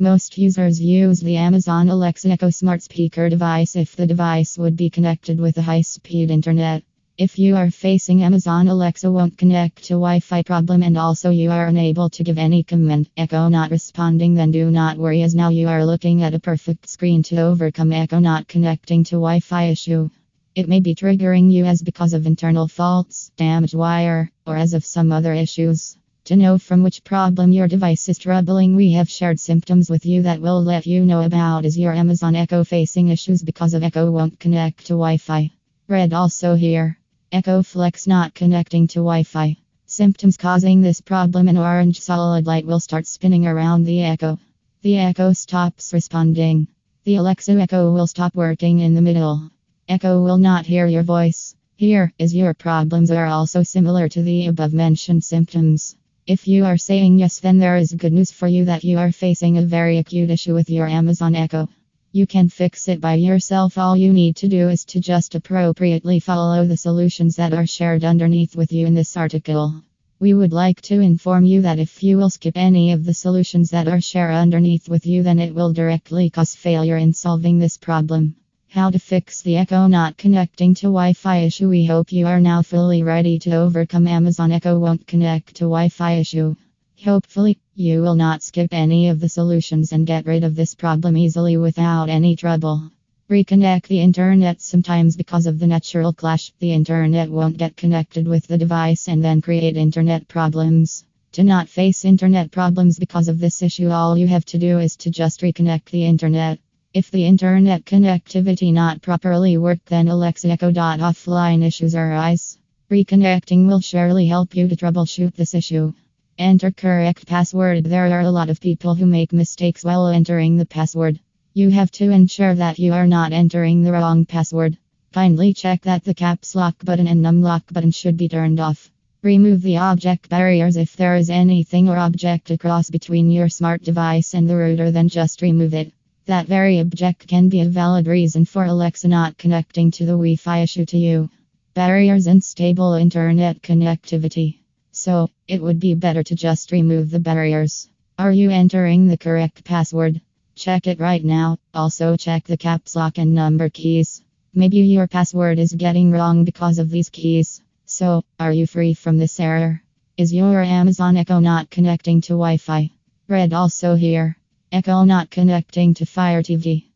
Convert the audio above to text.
Most users use the Amazon Alexa Echo smart speaker device if the device would be connected with a high speed internet. If you are facing Amazon Alexa won't connect to Wi-Fi problem and also you are unable to give any command, Echo not responding then do not worry as now you are looking at a perfect screen to overcome Echo not connecting to Wi-Fi issue. It may be triggering you as because of internal faults, damaged wire, or as of some other issues. To know from which problem your device is troubling, we have shared symptoms with you that will let you know about is your Amazon Echo facing issues because of Echo won't connect to Wi-Fi. Red also here. Echo Flex not connecting to Wi-Fi. Symptoms causing this problem an orange solid light will start spinning around the Echo. The Echo stops responding. The Alexa Echo will stop working in the middle. Echo will not hear your voice. Here is your problems are also similar to the above mentioned symptoms. If you are saying yes, then there is good news for you that you are facing a very acute issue with your Amazon Echo. You can fix it by yourself. All you need to do is to just appropriately follow the solutions that are shared underneath with you in this article. We would like to inform you that if you will skip any of the solutions that are shared underneath with you, then it will directly cause failure in solving this problem. How to fix the Echo not connecting to Wi Fi issue. We hope you are now fully ready to overcome Amazon Echo won't connect to Wi Fi issue. Hopefully, you will not skip any of the solutions and get rid of this problem easily without any trouble. Reconnect the internet sometimes because of the natural clash, the internet won't get connected with the device and then create internet problems. To not face internet problems because of this issue, all you have to do is to just reconnect the internet. If the internet connectivity not properly work then Alexa Echo offline issues arise. Reconnecting will surely help you to troubleshoot this issue. Enter correct password. There are a lot of people who make mistakes while entering the password. You have to ensure that you are not entering the wrong password. Kindly check that the caps lock button and numlock button should be turned off. Remove the object barriers if there is anything or object across between your smart device and the router then just remove it. That very object can be a valid reason for Alexa not connecting to the Wi Fi issue to you. Barriers and stable internet connectivity. So, it would be better to just remove the barriers. Are you entering the correct password? Check it right now. Also, check the caps lock and number keys. Maybe your password is getting wrong because of these keys. So, are you free from this error? Is your Amazon Echo not connecting to Wi Fi? Red also here. Echo not connecting to Fire TV.